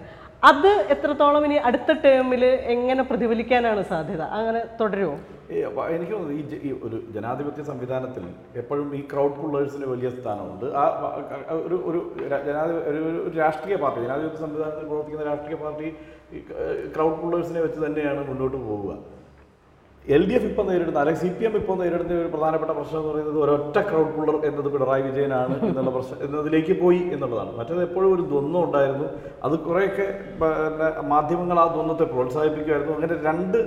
അത് എത്രത്തോളം ഇനി അടുത്ത ടേമിൽ എങ്ങനെ പ്രതിഫലിക്കാനാണ് സാധ്യത? അങ്ങനെ തുടരുമോ എനിക്ക് തോന്നുന്നു ഈ ഒരു ജനാധിപത്യ സംവിധാനത്തിൽ എപ്പോഴും ഈ ക്രൗഡ് പുള്ളേഴ്സിന് വലിയ സ്ഥാനമുണ്ട്. ആ ഒരു ഒരു ജനാധിപ ഒരു രാഷ്ട്രീയ പാർട്ടി ജനാധിപത്യ സംവിധാനത്തിൽ പ്രവർത്തിക്കുന്ന രാഷ്ട്രീയ പാർട്ടി ക്രൗഡ് പുള്ളേഴ്സിനെ വെച്ച് തന്നെയാണ് മുന്നോട്ട് പോവുക. എൽ ഡി എഫ് ഇപ്പോൾ നേരിടുന്ന അല്ലെങ്കിൽ സി പി എം ഇപ്പോൾ നേരിടുന്ന ഒരു പ്രധാനപ്പെട്ട പ്രശ്നം എന്ന് പറയുന്നത് ഒരൊറ്റ ക്രൗഡ് പുള്ളർ എന്നത് പിണറായി വിജയനാണ് എന്നുള്ള പ്രശ്നം എന്നതിലേക്ക് പോയി എന്നുള്ളതാണ്. മറ്റേത് എപ്പോഴും ഒരു ദ്വന്ദ്വം ഉണ്ടായിരുന്നു. അത് കുറേയൊക്കെ പിന്നെ മാധ്യമങ്ങൾ ആ ദ്വന്ദ്വത്തെ പ്രോത്സാഹിപ്പിക്കുമായിരുന്നു. അങ്ങനെ രണ്ട്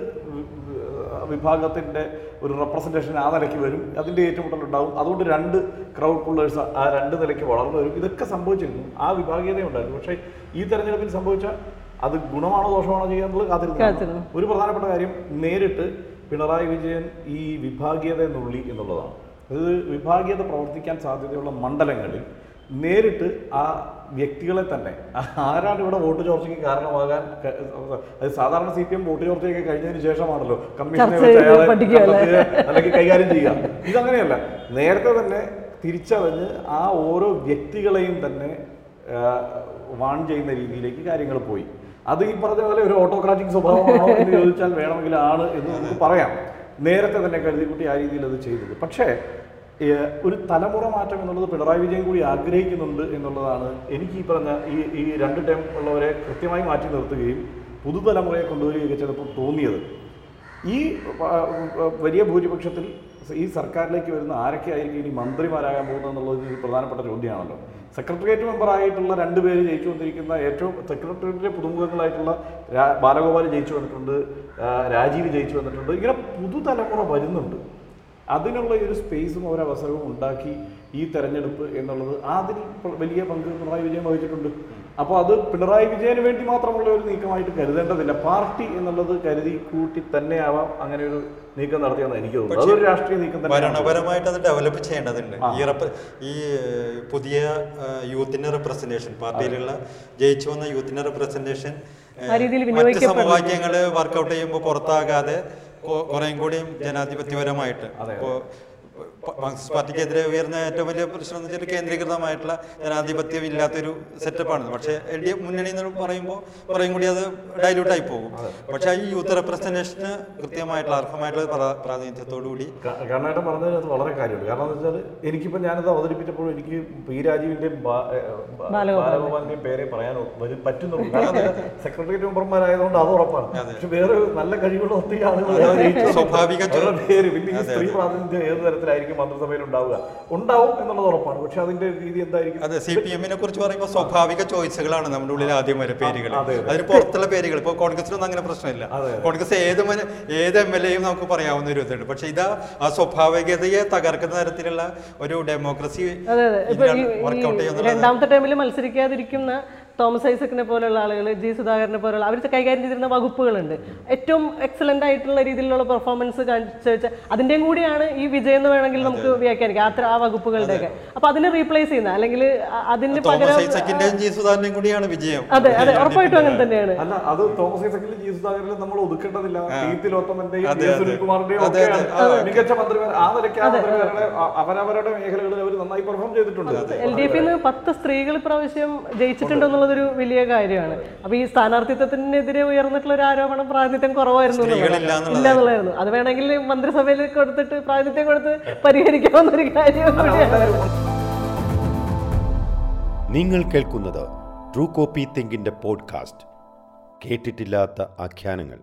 വിഭാഗത്തിന്റെ ഒരു റെപ്രസെന്റേഷൻ ആ നിലയ്ക്ക് വരും. അതിന്റെ ഏറ്റുമുട്ടലുണ്ടാവും അതുകൊണ്ട് രണ്ട് ക്രൗഡ് പുള്ളേഴ്സ് ആ രണ്ട് നിലയ്ക്ക് വളർന്നു വരും. ഇതൊക്കെ സംഭവിച്ചിരുന്നു. ആ വിഭാഗീയതയുണ്ടായിരുന്നു പക്ഷേ ഈ തെരഞ്ഞെടുപ്പിൽ സംഭവിച്ച അത് ഗുണമാണോ ദോഷമാണോ ചെയ്യാന്നുള്ളത് കാത്തിരുന്നു. ഒരു പ്രധാനപ്പെട്ട കാര്യം നേരിട്ട് പിണറായി വിജയൻ ഈ വിഭാഗീയത നുള്ളി എന്നുള്ളതാണ്. അത് വിഭാഗീയത പ്രവർത്തിക്കാൻ സാധ്യതയുള്ള മണ്ഡലങ്ങളിൽ നേരിട്ട് ആ വ്യക്തികളെ തന്നെ ആരാണ് ഇവിടെ വോട്ട് ചോർച്ചയ്ക്ക് കാരണമാകാൻ അത് സാധാരണ സി പി എം വോട്ട് ചോർച്ചയൊക്കെ കഴിഞ്ഞതിന് ശേഷമാണല്ലോ കമ്മീഷനെ? അല്ലെങ്കിൽ കൈകാര്യം ചെയ്യുക. ഇതങ്ങനെയല്ല. നേരത്തെ തന്നെ തിരിച്ചറിഞ്ഞ് ആ ഓരോ വ്യക്തികളെയും തന്നെ വാൺ ചെയ്യുന്ന രീതിയിലേക്ക് കാര്യങ്ങൾ പോയി. അത് ഈ പറഞ്ഞ പോലെ ഒരു ഓട്ടോക്രാറ്റിക് സ്വഭാവമാണോ എന്ന് ചോദിച്ചാൽ വേണമെങ്കിൽ ആണ് എന്ന് നമുക്ക് പറയാം. നേരത്തെ തന്നെ കരുതിക്കുട്ടി ആ രീതിയിൽ അത് ചെയ്തത്. പക്ഷേ ഒരു തലമുറ മാറ്റം എന്നുള്ളത് പിണറായി വിജയൻ കൂടി ആഗ്രഹിക്കുന്നുണ്ട് എന്നുള്ളതാണ് എനിക്ക് ഈ പറഞ്ഞ ഈ ഈ രണ്ട് ടൈം ഉള്ളവരെ കൃത്യമായി മാറ്റി നിർത്തുകയും പുതുതലമുറയെ കൊണ്ടുവരികയൊക്കെ ചിലപ്പോൾ തോന്നിയത്. ഈ വലിയ ഭൂരിപക്ഷത്തിൽ ഈ സർക്കാരിലേക്ക് വരുന്ന ആരൊക്കെ ആയിരിക്കും ഇനി മന്ത്രിമാരാകാൻ പോകുന്നത് എന്നുള്ളത് ഒരു പ്രധാനപ്പെട്ട ചോദ്യമാണല്ലോ. സെക്രട്ടേറിയറ്റ് മെമ്പറായിട്ടുള്ള രണ്ട് പേര് ജയിച്ചു വന്നിരിക്കുന്ന ഏറ്റവും സെക്രട്ടേറിയറ്റിലെ പുതുമുഖങ്ങളായിട്ടുള്ള ബാലഗോപാൽ ജയിച്ചു വന്നിട്ടുണ്ട് രാജീവ് ജയിച്ചു വന്നിട്ടുണ്ട്. ഇങ്ങനെ പുതുതലമുറ വരുന്നുണ്ട്. അതിനുള്ള ഒരു സ്പേസും ഒരവസരവും ഉണ്ടാക്കി ഈ തെരഞ്ഞെടുപ്പ് എന്നുള്ളത് അതിൽ വലിയ പങ്ക് പിണറായി വിജയം വഹിച്ചിട്ടുണ്ട്. അപ്പോൾ അത് പിണറായി വിജയന് വേണ്ടി മാത്രമുള്ള ഒരു നീക്കമായിട്ട് കരുതേണ്ടതില്ല. പാർട്ടി എന്നുള്ളത് കരുതി കൂട്ടി ആവാം അങ്ങനെ ഒരു നീക്കം നടത്തിയെന്ന് എനിക്ക് തോന്നുന്നു. അതൊരു രാഷ്ട്രീയ നീക്കം തന്നെ ഭരണപരമായിട്ട് അത് ഡെവലപ്പ് ചെയ്യേണ്ടതുണ്ട്. ഈ ഈ പുതിയ യൂത്തിന്റെ റെപ്രസെന്റേഷൻ പാർട്ടിയിലുള്ള ജയിച്ചു വന്ന യൂത്തിന്റെ റെപ്രസെന്റേഷൻ മറ്റ്. സമവാക്യങ്ങൾ വർക്കൗട്ട് ചെയ്യുമ്പോൾ പുറത്താകാതെ കുറേയും കൂടിയും ജനാധിപത്യപരമായിട്ട്. ഇപ്പോൾ മാർക്സിസ്റ്റ് പാർട്ടിക്കെതിരെ ഉയർന്ന ഏറ്റവും വലിയ പ്രശ്നം എന്ന് വെച്ചാൽ കേന്ദ്രീകൃതമായിട്ടുള്ള ജനാധിപത്യം ഇല്ലാത്തൊരു സെറ്റപ്പാണ് പക്ഷേ എൽ ഡി എഫ് മുന്നണി എന്ന് പറയുമ്പോൾ കുറേയും കൂടി അത് ഡൈല്യൂട്ടായി പോകും. പക്ഷേ ഈ യൂത്ത് റെപ്രസെന്റേഷന് കൃത്യമായിട്ടുള്ള അർഹമായിട്ടുള്ള പ്രാ- പ്രാതിനിധ്യത്തോടു കൂടി ക- കർണാടക പറഞ്ഞതിന് അത് വളരെ കാര്യമുണ്ട്. കാരണം എന്താ വെച്ചാൽ എനിക്കിപ്പോൾ ഞാനത് അവതരിപ്പിച്ചപ്പോൾ എനിക്ക് പി രാജീവിന്റെയും ബാലഗോപാലിന്റെയും ബാലഗോപാലിന്റെയും പേരെ. പറയാൻ പറ്റുന്നുള്ളൂ. കാരണം സെക്രട്ടേറിയറ്റ് മെമ്പർമാരായതുകൊണ്ട് അത് ഉറപ്പാണ്. പക്ഷെ വേറെ നല്ല കഴിവുള്ള ഒത്തിരി ആളുകൾ സ്വാഭാവിക പേര്. പിന്നെ സ്ത്രീ പ്രാതിനിധ്യം ഏത് തരത്തിലായിരിക്കും മന്ത്രിസഭയിൽ ഉണ്ടാവുക ഉണ്ടാവും എന്നുള്ളത് ഉറപ്പാണ്. പക്ഷെ അതിന്റെ രീതി എന്തായിരിക്കും? അതെ സി പി എമ്മിനെ കുറിച്ച് പറയുമ്പോൾ സ്വാഭാവിക ചോയ്സുകളാണ് നമ്മുടെ ഉള്ളിൽ ആദ്യം വരെ പേരുകൾ അതെ, അതെ. അതിന് പുറത്തുള്ള പേരുകൾ ഇപ്പോൾ കോൺഗ്രസിനൊന്നും അങ്ങനെ പ്രശ്നമില്ല. കോൺഗ്രസ് ഏത് ഏത് എം എൽ എയും നമുക്ക് പറയാവുന്ന ഒരു ഇതുണ്ട്. പക്ഷെ ഇതാ ആ സ്വാഭാവികതയെ തകർക്കുന്ന തരത്തിലുള്ള ഒരു ഡെമോക്രസി രണ്ടാമത്തെ ടൈമിൽ മത്സരിക്കാതിരിക്കുന്ന തോമസ് ഐസക്കിനെ പോലുള്ള ആളുകൾ ജി സുധാകരനെ പോലുള്ള അവർ കൈകാര്യം ചെയ്തിരുന്ന വകുപ്പുകളുണ്ട്. ഏറ്റവും എക്സലന്റ് ആയിട്ടുള്ള രീതിയിലുള്ള പെർഫോമൻസ് കാഴ്ച അതിന്റെയും കൂടിയാണ് ഈ വിജയം എന്ന് വേണമെങ്കിൽ നമുക്ക് വ്യാഖ്യാനിക്കാം. അത്ര ആ വകുപ്പുകളുടെയൊക്കെ. അപ്പൊ അതിനെ റീപ്ലേസ് ചെയ്യുന്ന അല്ലെങ്കിൽ അതിന് പകരം കൂടിയാണ് വിജയം. അതെ അതെ ഉറപ്പായിട്ടും അങ്ങനെ തന്നെയാണ്. അല്ല അത് തോമസ് ഐസക്കിലും ജി സുധാകരനും നമ്മൾ ഒതുക്കേണ്ടതില്ല. അതെ, അതെ. സുനിൽകുമാറിന്റെയും അതെ, മികച്ച മന്ത്രിമാർ. ആ നിലയ്ക്ക് ആ മന്ത്രിമാരുടെ അവരവരുടെ മേഖലകളിൽ അവർ നന്നായി പെർഫോം ചെയ്തിട്ടുണ്ട്. എൽ ഡി എഫിൽ നിന്ന് പത്ത് സ്ത്രീകൾ ഇപ്രാവശ്യം ജയിച്ചിട്ടുണ്ട് എന്നുള്ളതൊരു വലിയ കാര്യമാണ്. അപ്പൊ ഈ സ്ഥാനാർത്ഥിത്വത്തിനെതിരെ ഉയർന്നിട്ടുള്ള ഒരു ആരോപണം പ്രാതിനിധ്യം കുറവായിരുന്നു. ഇല്ല എന്നുള്ളതായിരുന്നു. അത് വേണമെങ്കിൽ മന്ത്രിസഭയിൽ കൊടുത്തിട്ട് പ്രാതിനിധ്യം കൊടുത്ത് പരിഹരിക്കാവുന്ന ഒരു കാര്യം നിങ്ങൾ കേൾക്കുന്നത് ട്രൂ കോപ്പി തിങ്കിന്റെ പോഡ്കാസ്റ്റ്. കേട്ടിട്ടില്ലാത്ത ആഖ്യാനങ്ങൾ.